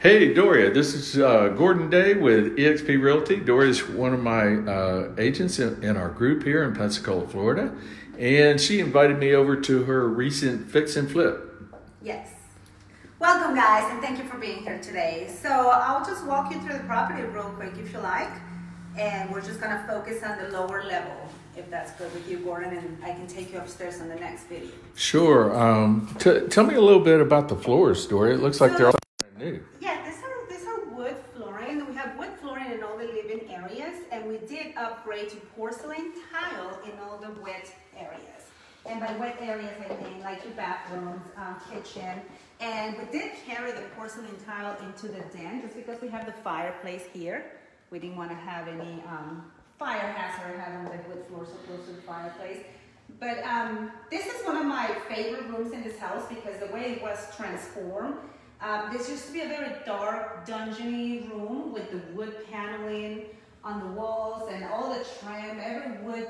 Hey, Doria, this is uh, Gordon Day with eXp Realty. Doria is one of my uh, agents in, in, our group here in Pensacola, Florida, and she invited me over to her recent fix and flip. Yes. Welcome, guys, and thank you for being here today. So, I'll just walk you through the property real quick if you like, and we're just going to focus on the lower level if that's good with you, Gordon, and I can take you upstairs on the next video. Sure. Um, t- tell me a little bit about the floors, Doria. It looks like so, they're all new. Yeah, these are, these are wood flooring. We have wood flooring in all the living areas, and we did upgrade to porcelain tile in all the wet areas. And by wet areas, I mean like your bathrooms, um, kitchen. And we did carry the porcelain tile into the den just because we have the fireplace here. We didn't want to have any um, fire hazard having the wood floor so close to the fireplace. But um, this is one of my favorite rooms in this house because the way it was transformed. Um, this used to be a very dark, dungeony room with the wood paneling on the walls and all the trim. Every wood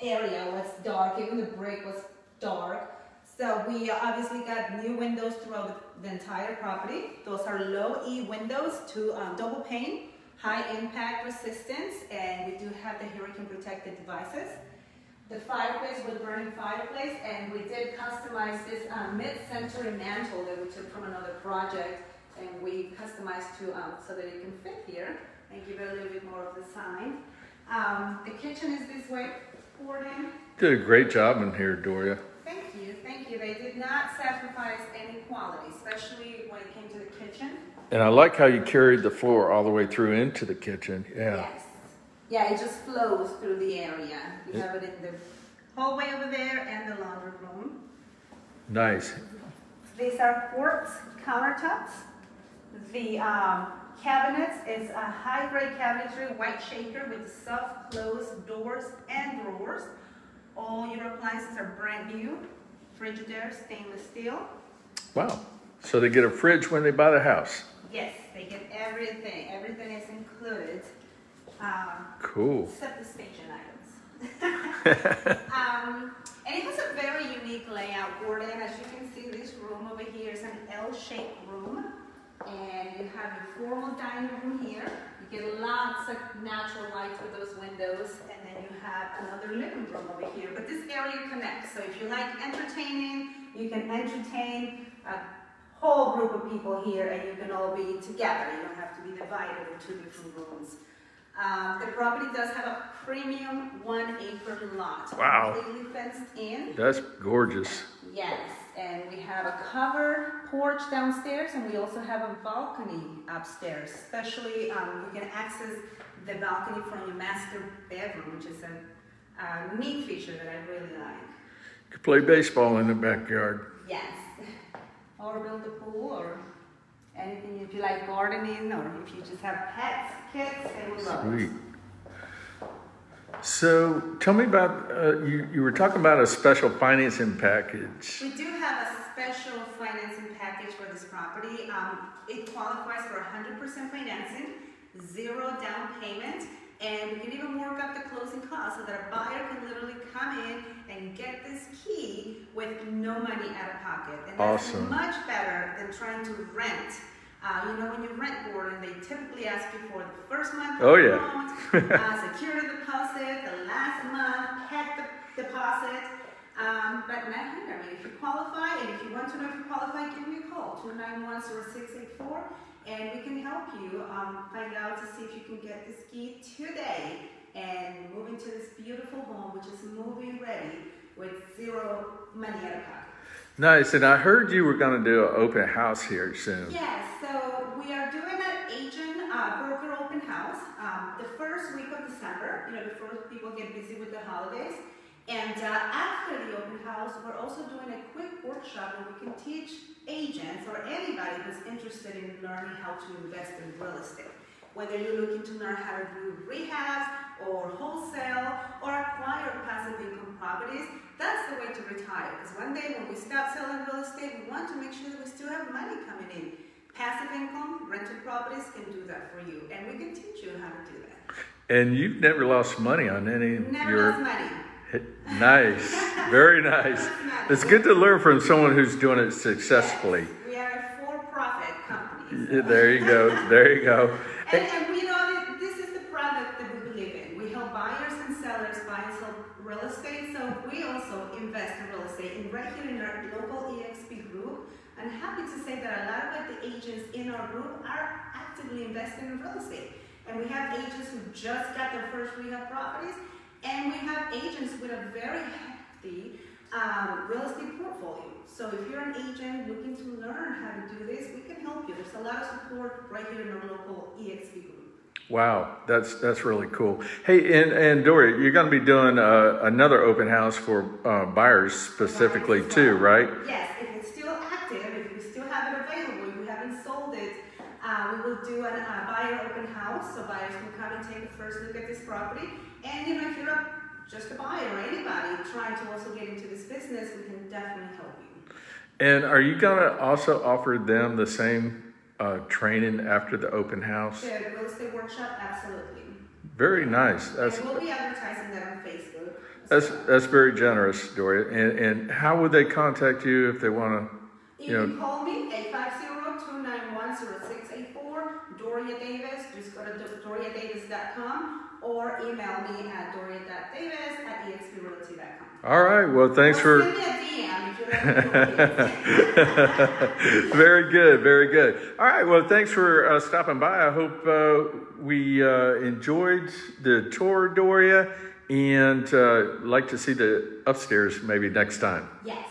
area was dark, even the brick was dark. So we obviously got new windows throughout the, entire property. Those are low E windows to um, double pane high impact resistance, and we do have the hurricane protected devices. The fireplace was burning fireplace, and we did customize this um, mid-century mantel that we took from another project, and we customized to um, so that it can fit here and give it a little bit more of the sign. Um, the kitchen is this way, Gordon. Did a great job in here, Doria. Thank you, thank you. They did not sacrifice any quality, especially when it came to the kitchen. And I like how you carried the floor all the way through into the kitchen. Yeah. Yes. Yeah, it just flows through the area. You have it in the hallway over there and the laundry room. Nice. These are quartz countertops. The um, cabinets is a high-grade cabinetry, white shaker with soft close doors and drawers. All your appliances are brand new. Frigidaire, stainless steel. Wow. So they get a fridge when they buy the house. Yes, they get everything. Everything is included. Um, cool. Except the station items. um, and it has a very unique layout, Gordon. As you can see, this room over here is an L-shaped room. And you have your formal dining room here. You get lots of natural light through those windows. And then you have another living room over here. But this area connects. So if you like entertaining, you can entertain a whole group of people here and you can all be together. You don't have to be divided in two different rooms. Um, the property does have a premium one acre lot. Wow. Completely fenced in. That's gorgeous. Yes, and we have a covered porch downstairs and we also have a balcony upstairs. Especially, um, you can access the balcony from your master bedroom, which is a, a neat feature that I really like. You could play baseball in the backyard. Yes or build a pool or anything if you like gardening or if you just have pets, kids, they would love Sweet. it. So tell me about, uh, you, you were talking about a special financing package. We do have a special financing package for this property. Um, it qualifies for 100% financing, zero down payment, and we can even work up the closing costs so that a buyer can literally come in and get this key with no money out of pocket. And that's awesome. much better than trying to rent. Uh, you know, when you rent Gordon, they typically ask you for the first month oh, yeah. uh, security deposit, the last month, pet the deposit. Um, but not here. I mean, if you qualify, and if you want to know if you qualify, give me a call, 291-0684 and we can help you um, find out to see if you can get this key today and move into this beautiful home, which is moving ready with zero money out of pocket. Nice, and I heard you were going to do an open house here soon. Yes, so we are doing an agent uh, broker open house um, the first week of December, you know, before people get busy with the holidays. And uh, after the open house, we're also doing a quick workshop where we can teach agents or anybody who's interested in learning how to invest in real estate. Whether you're looking to learn how to do rehabs or wholesale or acquire passive income properties, that's the way to retire. Because one day when we stop selling real estate, we want to make sure that we still have money coming in. Passive income, rental properties can do that for you, and we can teach you how to do that. And you've never lost money on any never your lost money. Nice, very nice. It's good to learn from someone who's doing it successfully. Yes. We are a for-profit company. Yeah, there you go. There you go. And, and we know that this is the product that we believe in. We help buyers and sellers buy and sell real estate, so we also invest in real estate. And right here in our local EXP group, I'm happy to say that a lot of the agents in our group are actively investing in real estate. And we have agents who just got their first rehab properties, and we have agents with a very hefty um, real estate portfolio. So if you're an agent looking to learn how to do this, we can help you. There's a lot of support right here in our local EXP group. Wow, that's that's really cool. Hey, and and Dory, you're going to be doing uh, another open house for uh, buyers specifically Buyers as too, well. right? Yes, if it's still active, if we still have it available, if we haven't sold it, we will do a uh, buyer open house, so buyers can come and take a first look at this property. And you know, if you're not just a buyer or anybody trying to also get into this business, we can definitely help you. And are you to also offer them the same uh, training after the open house? The real estate workshop, absolutely. Very nice. That's and we'll be advertising that on Facebook. that's that's very generous, Doria. And and how would they contact you if they want to? You you know- can call me 850-291-0684, Doria Davis. Just go to do- doriadavis.com or email me at doria.davis at exprealty.com. All right. Well, thanks or for. send me a DM if you're very good, very good. All right, well, thanks for uh, stopping by. I hope uh, we uh, enjoyed the tour, Doria, and uh, like to see the upstairs maybe next time. Yes.